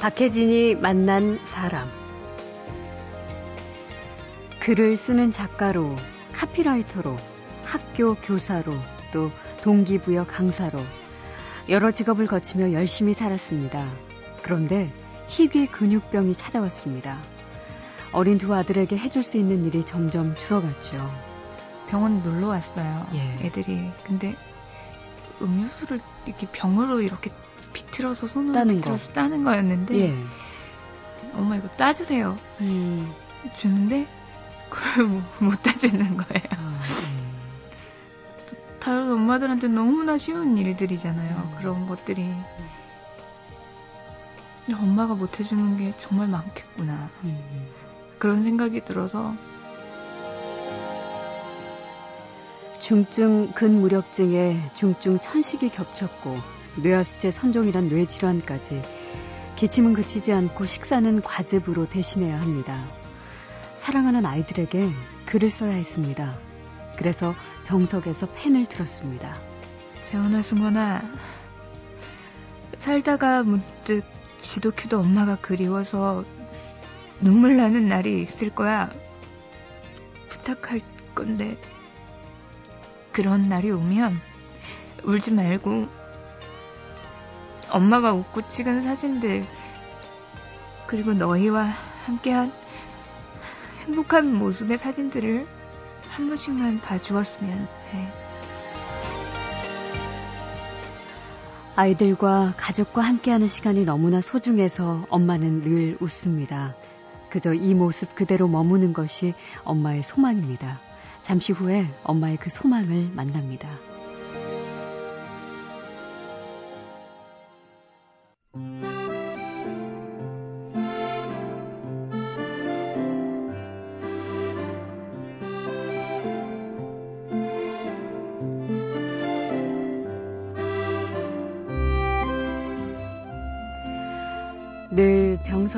박혜진이 만난 사람. 글을 쓰는 작가로, 카피라이터로, 학교 교사로, 또 동기부여 강사로 여러 직업을 거치며 열심히 살았습니다. 그런데 희귀 근육병이 찾아왔습니다. 어린 두 아들에게 해줄 수 있는 일이 점점 줄어갔죠. 병원 놀러 왔어요. 예. 애들이. 근데 음료수를 이렇게 병으로 이렇게 비틀어서 손으로 따는 비틀어서 거. 따는 거였는데 예. 엄마 이거 따주세요. 음, 주는데 그걸 못, 못 따주는 거예요. 아, 다른 엄마들한테 너무나 쉬운 일들이잖아요. 음. 그런 것들이. 근데 엄마가 못 해주는 게 정말 많겠구나. 예. 음, 그런 생각이 들어서 중증 근무력증에 중증 천식이 겹쳤고 뇌하수체 선종이란 뇌질환까지 기침은 그치지 않고 식사는 과즙으로 대신해야 합니다. 사랑하는 아이들에게 글을 써야 했습니다. 그래서 병석에서 펜을 들었습니다. 재원아 승원아 살다가 문득 지도큐도 엄마가 그리워서 눈물 나는 날이 있을 거야 부탁할 건데 그런 날이 오면 울지 말고 엄마가 웃고 찍은 사진들 그리고 너희와 함께한 행복한 모습의 사진들을 한 번씩만 봐주었으면 해. 아이들과 가족과 함께하는 시간이 너무나 소중해서 엄마는 늘 웃습니다. 그저 이 모습 그대로 머무는 것이 엄마의 소망입니다. 잠시 후에 엄마의 그 소망을 만납니다.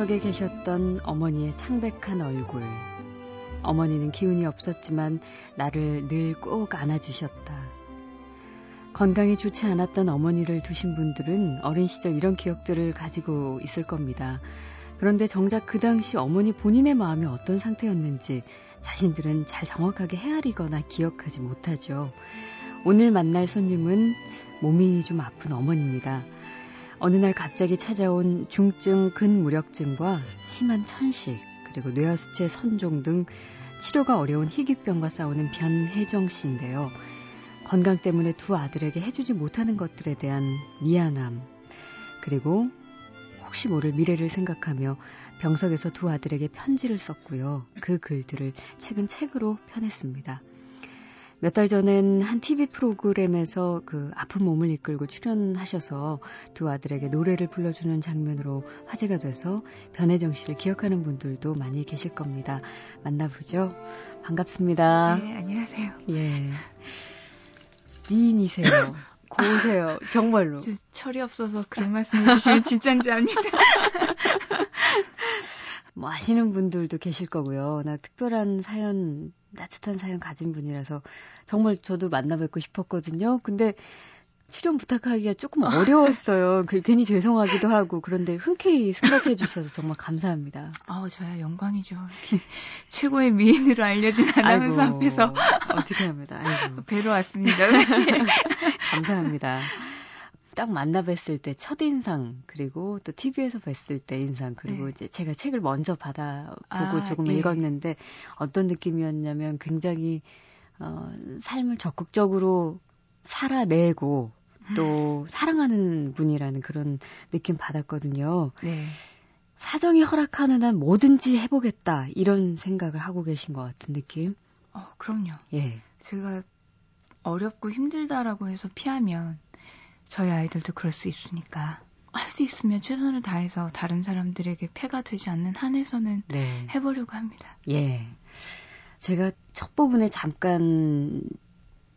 늘 병석에 계셨던 어머니의 창백한 얼굴. 어머니는 기운이 없었지만 나를 늘 꼭 안아주셨다. 건강이 좋지 않았던 어머니를 두신 분들은 어린 시절 이런 기억들을 가지고 있을 겁니다. 그런데 정작 그 당시 어머니 본인의 마음이 어떤 상태였는지 자신들은 잘 정확하게 헤아리거나 기억하지 못하죠. 오늘 만날 손님은 몸이 좀 아픈 어머니입니다. 어느 날 갑자기 찾아온 중증 근무력증과 심한 천식, 그리고 뇌하수체 선종 등 치료가 어려운 희귀병과 싸우는 변혜정 씨인데요. 건강 때문에 두 아들에게 해주지 못하는 것들에 대한 미안함, 그리고 혹시 모를 미래를 생각하며 병석에서 두 아들에게 편지를 썼고요. 그 글들을 최근 책으로 펴냈습니다. 몇 달 전엔 한 TV 프로그램에서 그 아픈 몸을 이끌고 출연하셔서 두 아들에게 노래를 불러주는 장면으로 화제가 돼서 변혜정 씨를 기억하는 분들도 많이 계실 겁니다. 만나보죠. 반갑습니다. 네, 안녕하세요. 예. 미인이세요. 고우세요. 정말로. 저 철이 없어서 그런 말씀 해주시면 진짜인 줄 압니다. 뭐 아시는 분들도 계실 거고요. 나 특별한 사연, 따뜻한 사연 가진 분이라서 정말 저도 만나 뵙고 싶었거든요. 근데 출연 부탁하기가 조금 어려웠어요. 그, 괜히 죄송하기도 하고 그런데 흔쾌히 생각해 주셔서 정말 감사합니다. 아, 저야 영광이죠. 최고의 미인으로 알려진 아나운서 아이고, 앞에서 어떻게 합니다. 아이고 뵈러 왔습니다. 감사합니다. 딱 만나 뵀을 때 첫인상 그리고 또 TV에서 뵀을 때 인상 그리고 네. 이제 제가 책을 먼저 받아보고 아, 조금 예. 읽었는데 어떤 느낌이었냐면 굉장히 어, 삶을 적극적으로 살아내고 또 사랑하는 분이라는 그런 느낌 받았거든요. 네. 사정이 허락하는 한 뭐든지 해보겠다 이런 생각을 하고 계신 것 같은 느낌. 어, 그럼요. 예. 제가 어렵고 힘들다라고 해서 피하면 저희 아이들도 그럴 수 있으니까 할 수 있으면 최선을 다해서 다른 사람들에게 폐가 되지 않는 한에서는 네. 해보려고 합니다. 예. 제가 첫 부분에 잠깐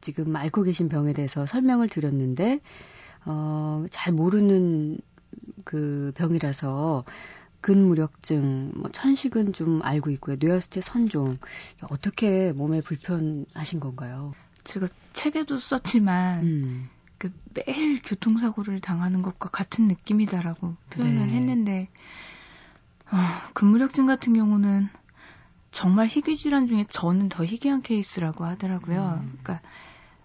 지금 앓고 계신 병에 대해서 설명을 드렸는데, 어, 잘 모르는 그 병이라서 근무력증, 뭐 천식은 좀 알고 있고요. 뇌하수체 선종. 어떻게 몸에 불편하신 건가요? 제가 책에도 썼지만 음. 그그 매일 교통사고를 당하는 것과 같은 느낌이다라고 표현을 네. 했는데 어, 근무력증 같은 경우는 정말 희귀 질환 중에 저는 더 희귀한 케이스라고 하더라고요. 음. 그러니까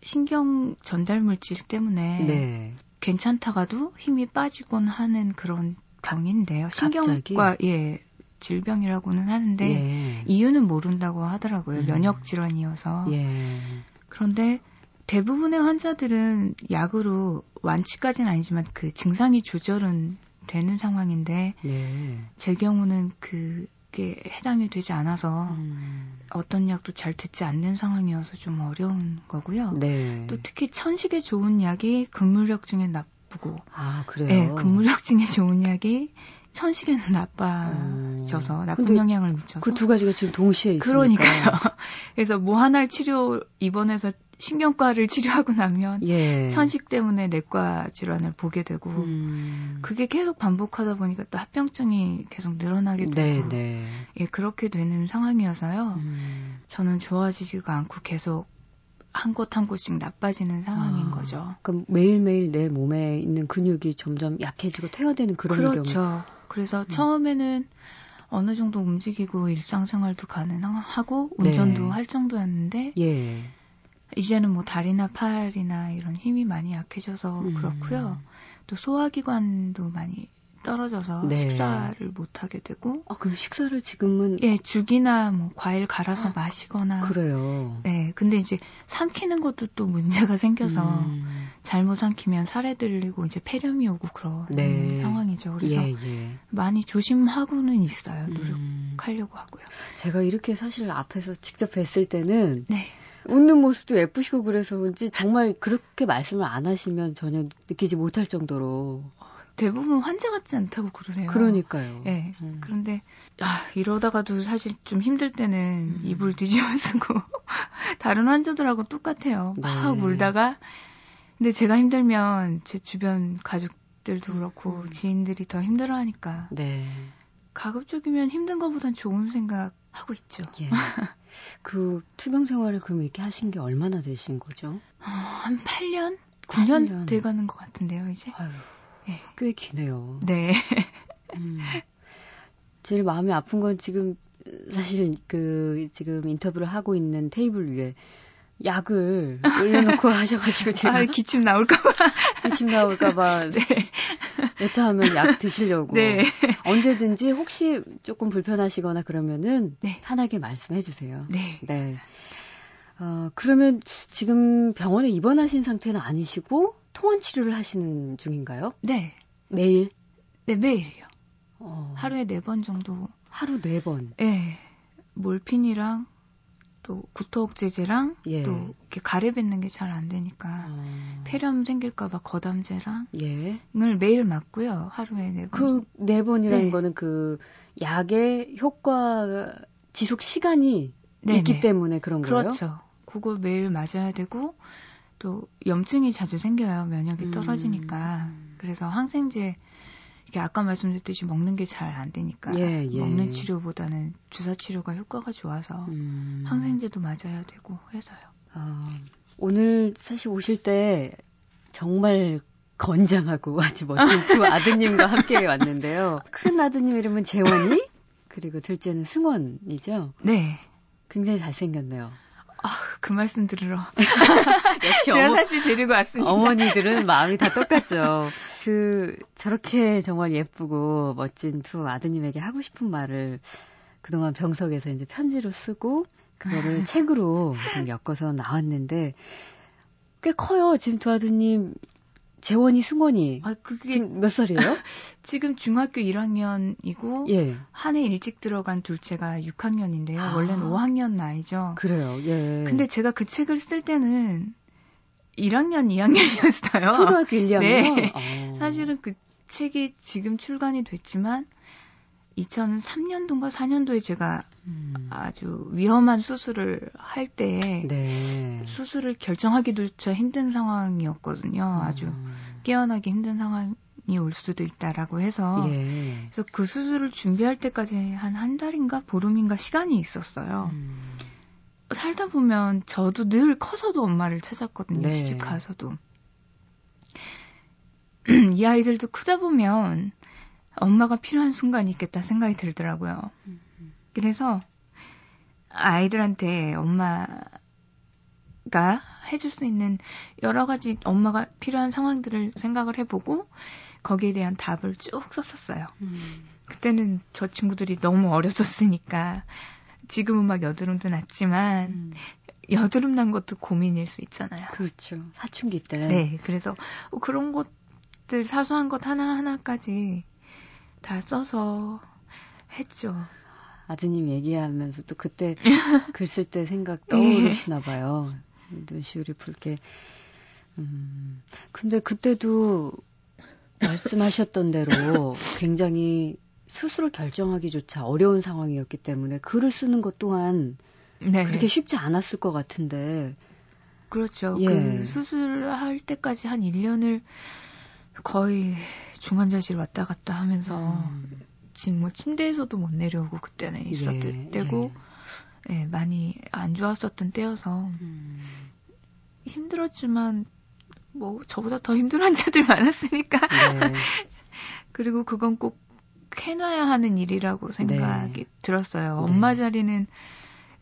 신경 전달 물질 때문에 네. 괜찮다가도 힘이 빠지곤 하는 그런 병인데요. 갑자기? 신경과 예 질병이라고는 하는데 예. 이유는 모른다고 하더라고요. 음. 면역 질환이어서. 예. 그런데 대부분의 환자들은 약으로 완치까지는 아니지만 그 증상이 조절은 되는 상황인데 네. 제 경우는 그게 해당이 되지 않아서 음. 어떤 약도 잘 듣지 않는 상황이어서 좀 어려운 거고요. 네. 또 특히 천식에 좋은 약이 근무력증에 나쁘고 아, 그래요? 예, 근무력증에 좋은 약이 천식에는 나빠져서 음. 나쁜 영향을 미쳐서 그 두 가지가 지금 동시에 있으니까. 그러니까요. 그래서 뭐 하나를 치료 입원해서 신경과를 치료하고 나면 예. 천식 때문에 내과 질환을 보게 되고 음. 그게 계속 반복하다 보니까 또 합병증이 계속 늘어나게 네, 되고 네. 예, 그렇게 되는 상황이어서요. 음. 저는 좋아지지가 않고 계속 한곳한 곳씩 나빠지는 상황인 아, 거죠. 그럼 매일매일 내 몸에 있는 근육이 점점 약해지고 퇴화되는 그런 그렇죠. 경우. 그래서 음. 처음에는 어느 정도 움직이고 일상생활도 가능하고 운전도 네. 할 정도였는데 예. 이제는 뭐 다리나 팔이나 이런 힘이 많이 약해져서 음. 그렇고요. 또 소화기관도 많이 떨어져서 네. 식사를 못 하게 되고 아, 그럼 식사를 지금은 예, 죽이나 뭐 과일 갈아서 마시거나 그래요. 네, 근데 이제 삼키는 것도 또 문제가 생겨서 음. 잘못 삼키면 살에 들리고 이제 폐렴이 오고 그런 네. 상황이죠. 그래서 예, 예. 많이 조심하고는 있어요. 음. 노력하려고 하고요. 제가 이렇게 사실 앞에서 직접 뵀을 때는 네. 웃는 모습도 예쁘시고 그래서 그런지 정말 그렇게 말씀을 안 하시면 전혀 느끼지 못할 정도로 대부분 환자 같지 않다고 그러세요. 그러니까요. 네. 음. 그런데 아, 이러다가도 사실 좀 힘들 때는 음. 이불 뒤집어 쓰고 다른 환자들하고 똑같아요. 막 네. 울다가 근데 제가 힘들면 제 주변 가족들도 그렇고 음. 지인들이 더 힘들어하니까 네. 가급적이면 힘든 것보단 좋은 생각 하고 있죠. 예. 그 투병 생활을 그럼 이렇게 하신 게 얼마나 되신 거죠? 어, 한 8년? 9년 8년. 돼가는 것 같은데요, 이제. 아유, 예. 꽤 기네요. 네. 음. 제일 마음이 아픈 건 지금 사실 그 지금 인터뷰를 하고 있는 테이블 위에 약을 올려놓고 하셔가지고 제가 아, 기침 나올까봐. 기침 나올까봐 네. 여차하면 약 드시려고 네. 언제든지 혹시 조금 불편하시거나 그러면은 네. 편하게 말씀해 주세요. 네. 네. 어, 그러면 지금 병원에 입원하신 상태는 아니시고 통원 치료를 하시는 중인가요? 네. 매일? 네, 매일요. 어, 하루에 네 번 정도. 하루 네 번. 네. 몰핀이랑 또 구토억제제랑 예. 또 이렇게 가래뱉는 게 잘 안 되니까 어, 폐렴 생길까봐 거담제랑 예. 을 매일 맞고요. 하루에 네 번. 그네 번이라는 네. 거는 그 약의 효과 지속 시간이 네네. 있기 때문에 그런 거예요? 그렇죠. 그거 매일 맞아야 되고 또 염증이 자주 생겨요. 면역이 음. 떨어지니까. 그래서 항생제 이게 아까 말씀드렸듯이 먹는 게 잘 안 되니까 예, 예. 먹는 치료보다는 주사 치료가 효과가 좋아서 음. 항생제도 맞아야 되고 해서요. 아, 오늘 사실 오실 때 정말 건장하고 아주 멋진 두 아드님과 함께 왔는데요. 큰 아드님 이름은 재원이, 그리고 둘째는 승원이죠. 네. 굉장히 잘생겼네요. 아, 그 말씀 들으러 역시 제가 어머, 사실 데리고 왔습니다. 어머니들은 마음이 다 똑같죠. 그, 저렇게 정말 예쁘고 멋진 두 아드님에게 하고 싶은 말을 그동안 병석에서 이제 편지로 쓰고, 그거를 책으로 좀 엮어서 나왔는데, 꽤 커요. 지금 두 아드님, 재원이, 승원이. 아, 그게 지금 몇 살이에요? 지금 중학교 1학년이고 예. 한해 일찍 들어간 둘째가 6학년인데요. 아. 원래는 5학년 나이죠. 그래요, 예. 근데 제가 그 책을 쓸 때는 1학년, 2학년이었어요. 초등학교 1, 2학년? 네. 어. 사실은 그 책이 지금 출간이 됐지만 2003년도인가 4년도에 제가 음. 아주 위험한 수술을 할 때에 네. 수술을 결정하기조차 힘든 상황이었거든요. 아주 음. 깨어나기 힘든 상황 이 올 수도 있다라고 해서 예. 그래서 그 수술을 준비할 때까지 한한 달인가 보름인가 시간이 있었어요. 음. 살다 보면 저도 늘 커서도 엄마를 찾았거든요. 네. 시집 가서도. 이 아이들도 크다 보면 엄마가 필요한 순간이 있겠다 생각이 들더라고요. 그래서 아이들한테 엄마가 해줄 수 있는 여러 가지 엄마가 필요한 상황들을 생각을 해보고 거기에 대한 답을 쭉 썼었어요. 음. 그때는 저 친구들이 너무 어렸었으니까 지금은 막 여드름도 났지만 음. 여드름 난 것도 고민일 수 있잖아요. 그렇죠. 사춘기 때. 네. 그래서 그런 것들 사소한 것 하나하나까지 다 써서 했죠. 아드님 얘기하면서 또 그때 글 쓸 때 생각 떠오르시나 봐요. 눈시울이 붉게. 음, 근데 그때도 말씀하셨던 대로 굉장히 스스로 결정하기조차 어려운 상황이었기 때문에 글을 쓰는 것 또한 네. 그렇게 쉽지 않았을 것 같은데. 그렇죠. 예. 그 수술할 때까지 한 1년을 거의 중환자실 왔다 갔다 하면서 음. 지금 뭐 침대에서도 못 내려오고 그때는 있었을 예. 때고 예. 예. 많이 안 좋았었던 때여서 음. 힘들었지만 뭐 저보다 더 힘든 환자들 많았으니까 네. 그리고 그건 꼭 해놔야 하는 일이라고 생각이 네. 들었어요. 네. 엄마 자리는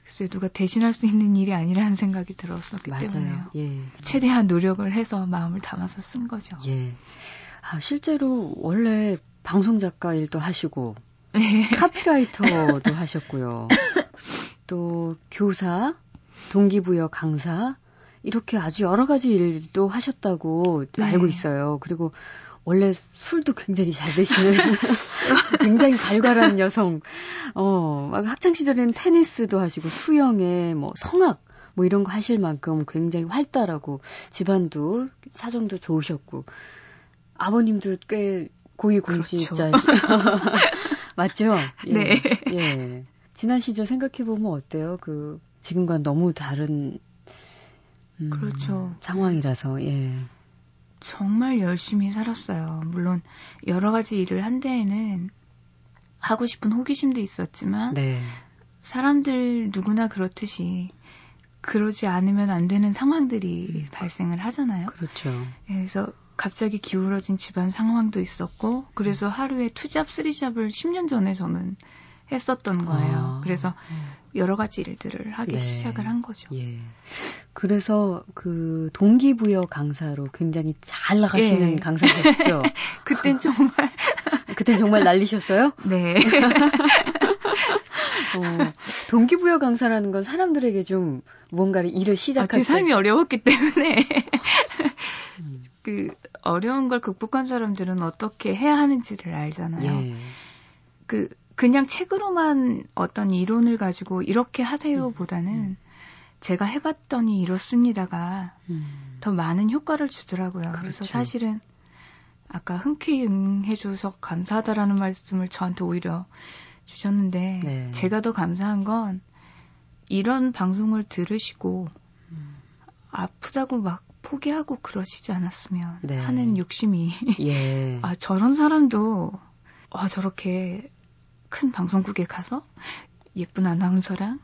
글쎄 누가 대신할 수 있는 일이 아니라는 생각이 들었었기 맞아요. 때문에요. 예. 최대한 노력을 해서 마음을 담아서 쓴 거죠. 예. 아, 실제로 원래 방송 작가 일도 하시고 네. 카피라이터도 하셨고요. 또 교사, 동기부여 강사 이렇게 아주 여러 가지 일도 하셨다고 네. 알고 있어요. 그리고 원래 술도 굉장히 잘 드시는 굉장히 갈갈한 여성. 어, 막 학창 시절에는 테니스도 하시고 수영에 뭐 성악 뭐 이런 거 하실 만큼 굉장히 활달하고 집안도 사정도 좋으셨고 아버님도 꽤 고위공직자 그렇죠. 맞죠? 예. 네. 예. 지난 시절 생각해 보면 어때요? 그 지금과 너무 다른 음, 그렇죠. 상황이라서 예. 정말 열심히 살았어요. 물론 여러 가지 일을 한 데에는 하고 싶은 호기심도 있었지만 네. 사람들 누구나 그렇듯이 그러지 않으면 안 되는 상황들이 음. 발생을 하잖아요. 그렇죠. 그래서 갑자기 기울어진 집안 상황도 있었고 그래서 음. 하루에 투잡, 쓰리잡을 10년 전에 저는 했었던 거예요. 아. 그래서 음. 여러 가지 일들을 하기 네. 시작을 한 거죠. 예. 그래서 그 동기부여 강사로 굉장히 잘 나가시는 예. 강사셨죠. 그땐 정말 그땐 정말 날리셨어요? 네. 어, 동기부여 강사라는 건 사람들에게 좀 무언가를 일을 시작할 아, 제 삶이 어려웠기 때문에 음. 그 어려운 걸 극복한 사람들은 어떻게 해야 하는지를 알잖아요. 예. 그 그냥 책으로만 어떤 이론을 가지고 이렇게 하세요보다는 음. 제가 해봤더니 이렇습니다가 음. 더 많은 효과를 주더라고요. 그렇죠. 그래서 사실은 아까 흔쾌히 응해줘서 감사하다라는 말씀을 저한테 오히려 주셨는데 네. 제가 더 감사한 건 이런 방송을 들으시고 음. 아프다고 막 포기하고 그러시지 않았으면 네. 하는 욕심이 예. 아 저런 사람도 아 저렇게 큰 방송국에 가서 예쁜 아나운서랑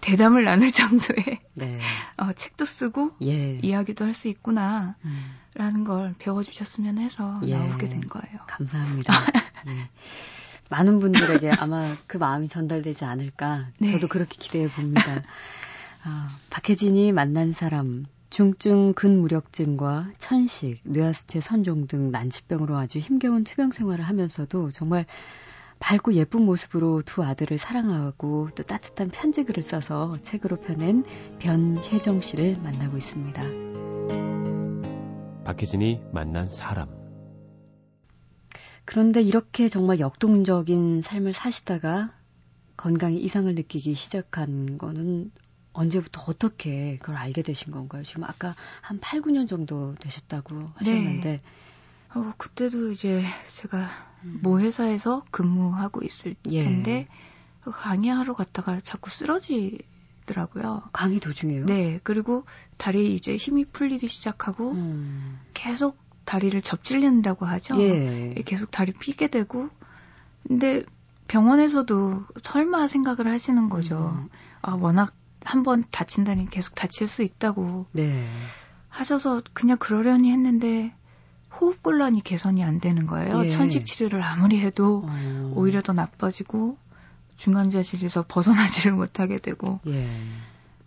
대담을 나눌 정도의 네. 어, 책도 쓰고 예. 이야기도 할 수 있구나 음. 라는 걸 배워주셨으면 해서 예. 나오게 된 거예요. 감사합니다. 예. 많은 분들에게 아마 그 마음이 전달되지 않을까 네. 저도 그렇게 기대해 봅니다. 아, 박혜진이 만난 사람 중증 근무력증과 천식, 뇌하수체 선종 등 난치병으로 아주 힘겨운 투병 생활을 하면서도 정말 밝고 예쁜 모습으로 두 아들을 사랑하고 또 따뜻한 편지글을 써서 책으로 펴낸 변혜정 씨를 만나고 있습니다. 박혜진이 만난 사람. 그런데 이렇게 정말 역동적인 삶을 사시다가 건강에 이상을 느끼기 시작한 거는 언제부터 어떻게 그걸 알게 되신 건가요? 지금 아까 한 8, 9년 정도 되셨다고 하셨는데. 네. 어, 그때도 이제 제가 음. 모 회사에서 근무하고 있을 예. 텐데 그 강의하러 갔다가 자꾸 쓰러지더라고요. 강의 도중에요? 네. 그리고 다리에 이제 힘이 풀리기 시작하고 음. 계속 다리를 접질린다고 하죠. 예. 계속 다리 피게 되고 근데 병원에서도 설마 생각을 하시는 거죠. 음. 아, 워낙 한 번 다친다니 계속 다칠 수 있다고 네. 하셔서 그냥 그러려니 했는데 호흡곤란이 개선이 안 되는 거예요. 예. 천식 치료를 아무리 해도 어. 오히려 더 나빠지고 중간자실에서 벗어나지를 못하게 되고. 예.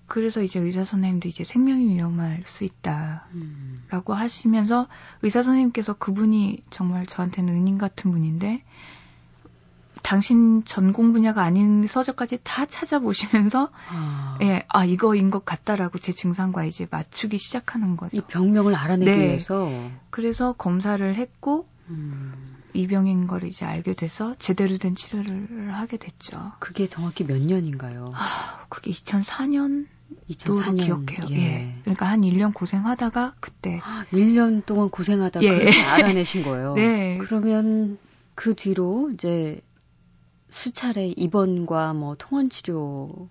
그래서 이제 의사 선생님도 이제 생명이 위험할 수 있다라고 음. 하시면서 의사 선생님께서 그분이 정말 저한테는 은인 같은 분인데 당신 전공 분야가 아닌 서적까지 다 찾아보시면서 아. 예, 아 이거인 것 같다라고 제 증상과 이제 맞추기 시작하는 거죠. 이 병명을 알아내기 네. 위해서. 그래서 검사를 했고 음. 이 병인 걸 이제 알게 돼서 제대로 된 치료를 하게 됐죠. 그게 정확히 몇 년인가요? 아, 그게 2004년 2004년 기억해요. 예. 예. 그러니까 한 1년 고생하다가 그때 1년 동안 고생하다가 예. 알아내신 거예요. 네. 그러면 그 뒤로 이제 수차례 입원과 뭐 통원 치료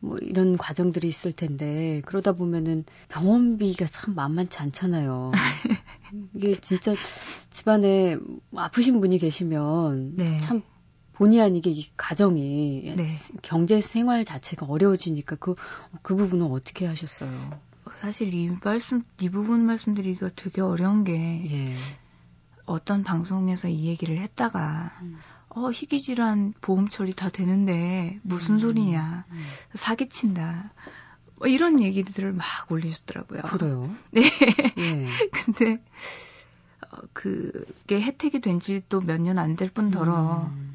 뭐 이런 과정들이 있을 텐데 그러다 보면은 병원비가 참 만만치 않잖아요. 이게 진짜 집안에 아프신 분이 계시면 네. 참 본의 아니게 이 가정이 네. 경제 생활 자체가 어려워지니까 그, 그 부분은 어떻게 하셨어요? 사실 이 말씀, 이 부분 말씀드리기가 되게 어려운 게 예. 어떤 방송에서 이 얘기를 했다가 음. 어, 희귀질환 보험 처리 다 되는데 무슨 음, 소리냐. 음. 사기친다. 뭐 이런 얘기들을 막 올리셨더라고요. 그래요? 네. 예. 근데 어, 그게 혜택이 된 지 또 몇 년 안 될 뿐더러 음.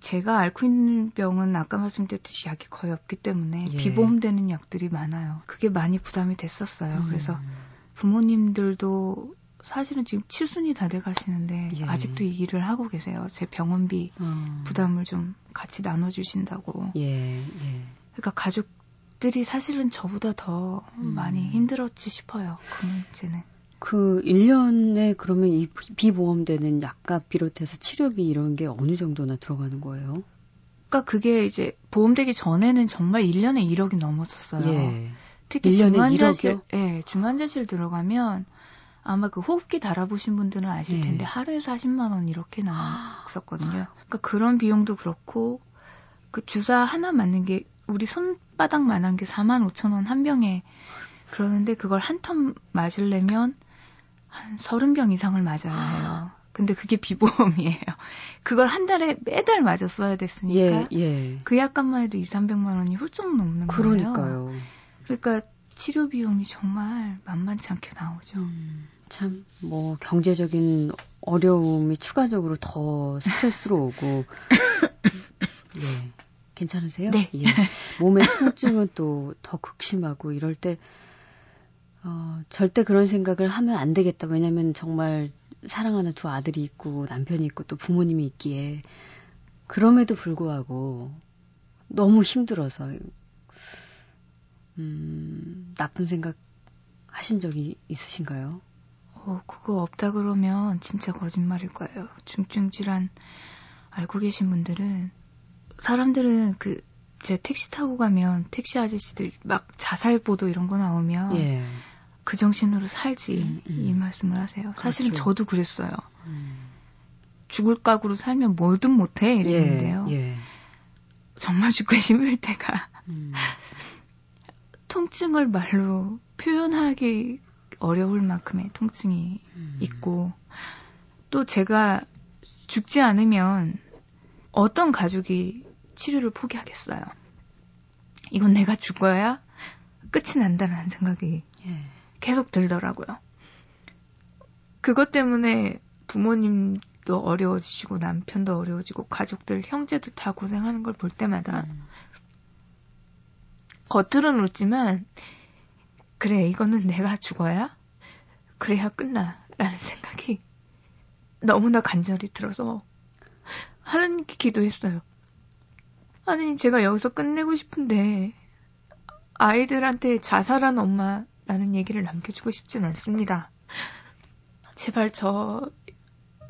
제가 앓고 있는 병은 아까 말씀드렸듯이 약이 거의 없기 때문에 예. 비보험되는 약들이 많아요. 그게 많이 부담이 됐었어요. 음. 그래서 부모님들도 사실은 지금 칠순이 다 돼 가시는데 예. 아직도 이 일을 하고 계세요. 제 병원비 음. 부담을 좀 같이 나눠 주신다고. 예. 예. 그러니까 가족들이 사실은 저보다 더 음. 많이 힘들었지 싶어요. 그 문제는. 그 1년에 그러면 이 비보험되는 약값 비롯해서 치료비 이런 게 어느 정도나 들어가는 거예요? 그러니까 그게 이제 보험되기 전에는 정말 1년에 1억이 넘었었어요. 예. 특히 중환자실, 예, 중환자실 들어가면 아마 그 호흡기 달아보신 분들은 아실 네. 텐데 네. 하루에 40만 원 이렇게 나왔었거든요. 그러니까 그런 비용도 그렇고 그 주사 하나 맞는 게 우리 손바닥만한 게 4만 5천 원 한 병에 그러는데 그걸 한 텀 맞으려면 한 30병 이상을 맞아야 해요. 근데 그게 비보험이에요. 그걸 한 달에 매달 맞았어야 됐으니까 예, 예. 그 약값만 해도 2, 300만 원이 훌쩍 넘는 그러니까요. 거예요. 그러니까 치료 비용이 정말 만만치 않게 나오죠. 음. 참, 뭐, 경제적인 어려움이 추가적으로 더 스트레스로 오고. 예. 괜찮으세요? 네. 예. 몸의 통증은 또 더 극심하고 이럴 때, 어, 절대 그런 생각을 하면 안 되겠다. 왜냐면 정말 사랑하는 두 아들이 있고 남편이 있고 또 부모님이 있기에 그럼에도 불구하고 너무 힘들어서 음, 나쁜 생각 하신 적이 있으신가요? 어, 그거 없다 그러면 진짜 거짓말일 거예요. 중증 질환 알고 계신 분들은 사람들은 그제 택시 타고 가면 택시 아저씨들 막 자살 보도 이런 거 나오면 예. 그 정신으로 살지 음, 음. 이 말씀을 하세요. 그렇죠. 사실은 저도 그랬어요. 음. 죽을 각오로 살면 뭐든 못해 이랬는데요. 예, 예. 정말 죽고 싶을 때가 음. 통증을 말로 표현하기 어려울 만큼의 통증이 음. 있고 또 제가 죽지 않으면 어떤 가족이 치료를 포기하겠어요. 이건 내가 죽어야 끝이 난다는 생각이 예. 계속 들더라고요. 그것 때문에 부모님도 어려워지시고 남편도 어려워지고 가족들 형제들 다 고생하는 걸 볼 때마다 음. 겉으로는 웃지만 그래 이거는 내가 죽어야 그래야 끝나 라는 생각이 너무나 간절히 들어서 하나님께 기도했어요. 아니 제가 여기서 끝내고 싶은데 아이들한테 자살한 엄마라는 얘기를 남겨주고 싶진 않습니다. 제발 저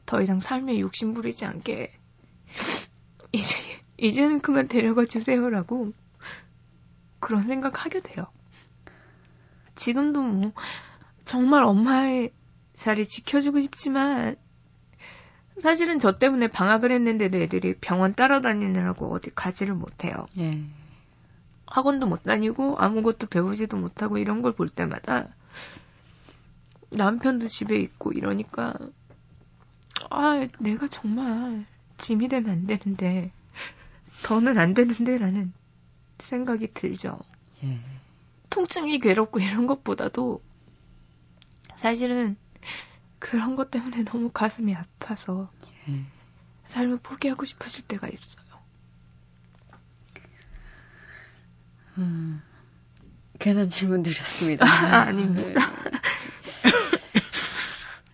더 이상 삶에 욕심 부리지 않게 이제 이제는 그만 데려가 주세요라고 그런 생각하게 돼요. 지금도 뭐 정말 엄마의 자리 지켜주고 싶지만 사실은 저 때문에 방학을 했는데도 애들이 병원 따라다니느라고 어디 가지를 못해요. 네. 학원도 못 다니고 아무것도 배우지도 못하고 이런 걸 볼 때마다 남편도 집에 있고 이러니까 아 내가 정말 짐이 되면 안 되는데 더는 안 되는데라는 생각이 들죠. 예. 통증이 괴롭고 이런 것보다도 사실은 그런 것 때문에 너무 가슴이 아파서 예. 삶을 포기하고 싶어질 때가 있어요. 음, 괜한 질문 드렸습니다. 아, 아닙니다.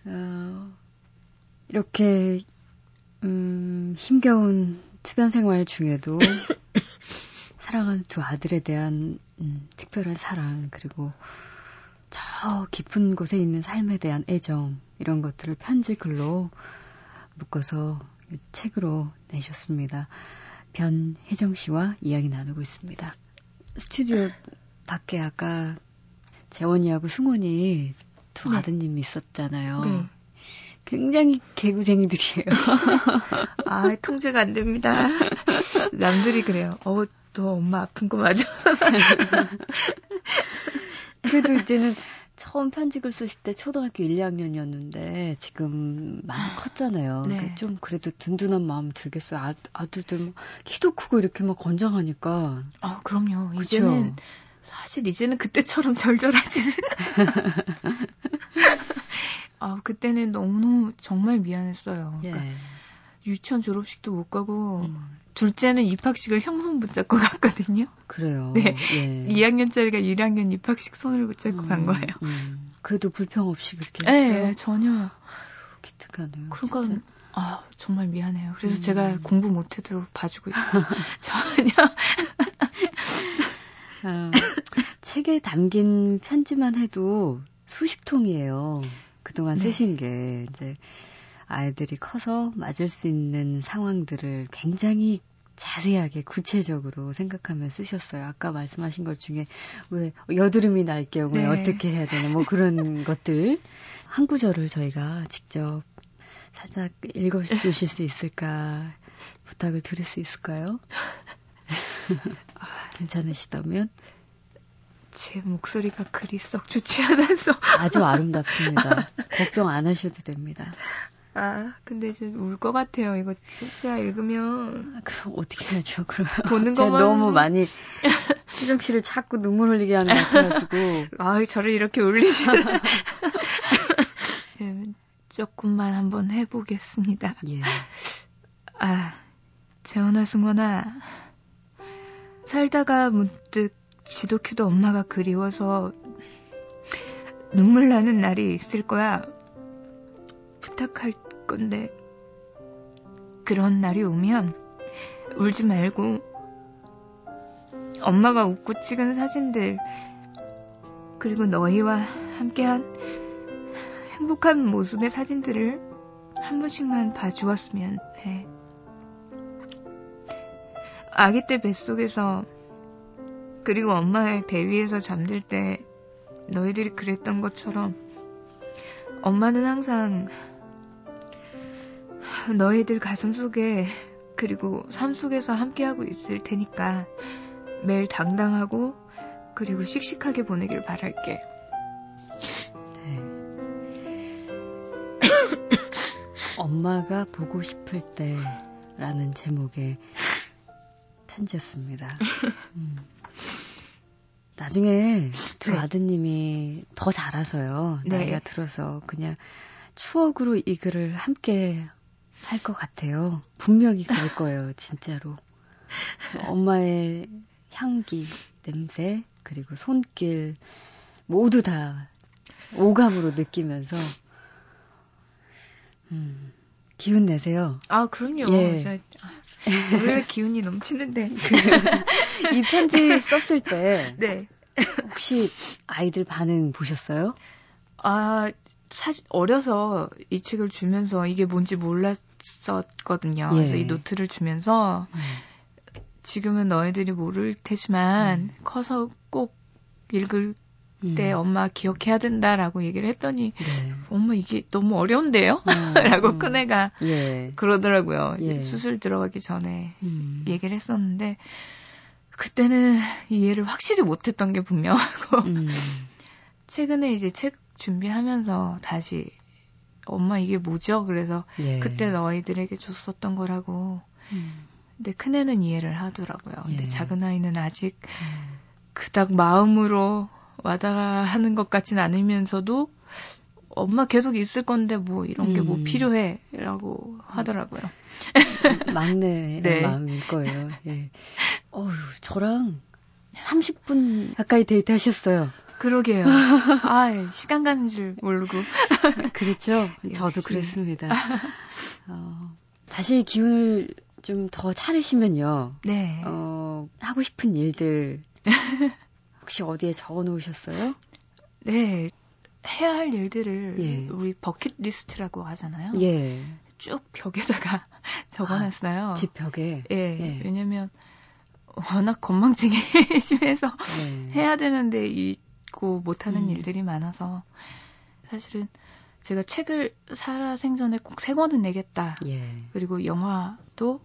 네. 어, 이렇게 음, 힘겨운 투변 생활 중에도 사랑하는 두 아들에 대한 음, 특별한 사랑 그리고 저 깊은 곳에 있는 삶에 대한 애정 이런 것들을 편지 글로 묶어서 책으로 내셨습니다. 변혜정 씨와 이야기 나누고 있습니다. 스튜디오 밖에 아까 재원이하고 승원이 두 네. 아드님이 있었잖아요. 네. 굉장히 개구쟁이들이에요. 아, 통제가 안 됩니다. 남들이 그래요. 어, 너 엄마 아픈 거 맞아? 그래도 이제는 처음 편집을 쓰실 때 초등학교 1, 2학년이었는데 지금 많이 컸잖아요. 네. 그러니까 좀 그래도 든든한 마음 들겠어요. 아, 아들들 막 키도 크고 이렇게 막 건장하니까. 아, 그럼요. 그쵸? 이제는 사실 이제는 그때처럼 절절하지는. 아, 그때는 너무 정말 미안했어요. 그러니까 예. 유치원 졸업식도 못 가고 음. 둘째는 입학식을 형 손 붙잡고 갔거든요. 그래요. 네. 예. 2학년짜리가 1학년 입학식 손을 붙잡고 음, 간 거예요. 음. 그래도 불평 없이 그렇게 했어요. 네, 전혀. 기특하네요. 그러니까 진짜. 아 정말 미안해요. 그래서 음. 제가 공부 못 해도 봐주고 있어요. 전혀. 어, 책에 담긴 편지만 해도 수십 통이에요. 그동안 네. 쓰신 게 이제 아이들이 커서 맞을 수 있는 상황들을 굉장히 자세하게 구체적으로 생각하며 쓰셨어요. 아까 말씀하신 것 중에 왜 여드름이 날 경우에 네. 어떻게 해야 되나 뭐 그런 것들 한 구절을 저희가 직접 살짝 읽어 주실 수 있을까 부탁을 드릴 수 있을까요? 괜찮으시다면 제 목소리가 그리 썩 좋지 않아서 아주 아름답습니다. 걱정 안 하셔도 됩니다. 아, 근데 이제 울것 같아요. 이거 진짜 읽으면. 아, 그럼 어떻게 하죠, 그러면? 보는 것만. 너무 많이, 희정 씨를 자꾸 눈물 흘리게 하는 것 같아가지고. 아, 저를 이렇게 울리시나. 네, 조금만 한번 해보겠습니다. 예. 아, 재원아, 승원아. 살다가 문득 지도큐도 엄마가 그리워서 눈물 나는 날이 있을 거야. 부탁할 건데 그런 날이 오면 울지 말고 엄마가 웃고 찍은 사진들 그리고 너희와 함께한 행복한 모습의 사진들을 한 번씩만 봐주었으면 해. 아기 때 뱃속에서 그리고 엄마의 배 위에서 잠들 때 너희들이 그랬던 것처럼 엄마는 항상 너희들 가슴 속에 그리고 삶 속에서 함께하고 있을 테니까 매일 당당하고 그리고 씩씩하게 보내길 바랄게. 네. 엄마가 보고 싶을 때라는 제목의 편지였습니다. 음. 나중에 두 네. 아드님이 더 자라서요. 네. 나이가 들어서 그냥 추억으로 이 글을 함께 할 것 같아요. 분명히 그럴 거예요, 진짜로. 엄마의 향기, 냄새, 그리고 손길, 모두 다 오감으로 느끼면서, 음, 기운 내세요. 아, 그럼요. 예. 원래 기운이 넘치는데. 그, 이 편지 썼을 때. 네. 혹시 아이들 반응 보셨어요? 아, 사실 어려서 이 책을 주면서 이게 뭔지 몰랐었거든요. 예. 그래서 이 노트를 주면서 음. 지금은 너희들이 모를 테지만 음. 커서 꼭 읽을 음. 때 엄마 기억해야 된다라고 얘기를 했더니 네. 엄마 이게 너무 어려운데요? 음. 라고 음. 큰애가 예. 그러더라고요. 예. 수술 들어가기 전에 음. 얘기를 했었는데 그때는 이해를 확실히 못했던 게 분명하고 최근에 이제 책 준비하면서 다시 엄마 이게 뭐죠? 그래서 예. 그때 너희들에게 줬었던 거라고. 음. 근데 큰애는 이해를 하더라고요. 예. 근데 작은 아이는 아직 음. 그닥 마음으로 와닿아 하는 것 같진 않으면서도 엄마 계속 있을 건데 뭐 이런 게뭐 음. 필요해라고 하더라고요. 막내의 네. 마음일 거예요. 예. 어휴, 저랑 30분 가까이 데이트하셨어요. 그러게요. 아, 시간 가는 줄 모르고. 그렇죠. 저도 그랬습니다. 어, 다시 기운을 좀 더 차리시면요. 네. 어, 하고 싶은 일들 혹시 어디에 적어 놓으셨어요? 네. 해야 할 일들을 예. 우리 버킷 리스트라고 하잖아요. 예. 쭉 벽에다가 적어놨어요. 아, 집 벽에. 예. 예. 왜냐면 워낙 건망증이 심해서 네. 해야 되는데 있고 못하는 음. 일들이 많아서 사실은 제가 책을 살아 생전에 꼭 세 권은 내겠다. 예. 그리고 영화도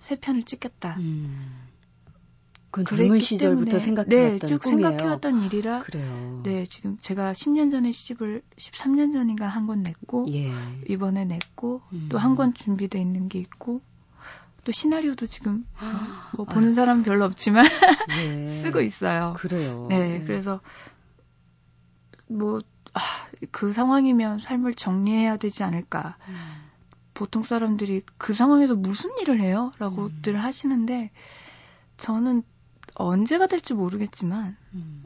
세 편을 찍겠다. 음. 그건 젊은 시절부터 생각해왔던 네, 쭉 꿈이에요. 생각해왔던 일이라. 그래요. 네, 지금 제가 10년 전에 시집을 13년 전인가 한 권 냈고 예. 이번에 냈고 음. 또한 권 준비돼 있는 게 있고 또 시나리오도 지금 뭐 보는 아. 사람 별로 없지만 예. 쓰고 있어요. 그래요. 네, 예. 그래서 뭐그 아, 상황이면 삶을 정리해야 되지 않을까. 음. 보통 사람들이 그 상황에서 무슨 일을 해요? 라고들 음. 하시는데 저는 언제가 될지 모르겠지만 음.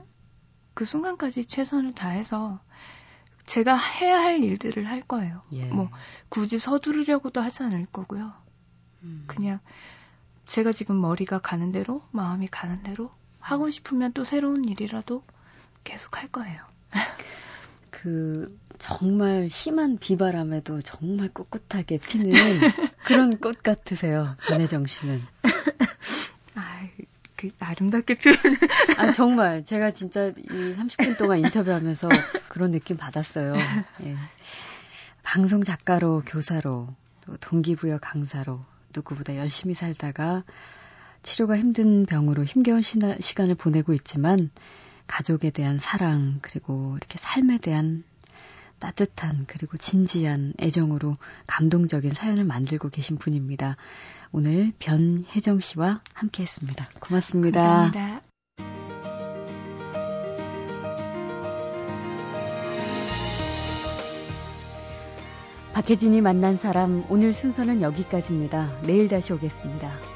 그 순간까지 최선을 다해서 제가 해야 할 일들을 할 거예요. 예. 뭐 굳이 서두르려고도 하지 않을 거고요. 음. 그냥 제가 지금 머리가 가는 대로 마음이 가는 대로 하고 싶으면 또 새로운 일이라도 계속 할 거예요. 그 정말 심한 비바람에도 정말 꿋꿋하게 피는 그런 꽃 같으세요, 변혜정 씨는. 그 아름답게 표현을. 아 정말 제가 진짜 이 30분 동안 인터뷰하면서 그런 느낌 받았어요. 예. 방송 작가로 교사로 또 동기부여 강사로 누구보다 열심히 살다가 치료가 힘든 병으로 힘겨운 시나, 시간을 보내고 있지만 가족에 대한 사랑 그리고 이렇게 삶에 대한 따뜻한 그리고 진지한 애정으로 감동적인 사연을 만들고 계신 분입니다. 오늘 변혜정 씨와 함께 했습니다. 고맙습니다. 감사합니다. 박혜진이 만난 사람 오늘 순서는 여기까지입니다. 내일 다시 오겠습니다.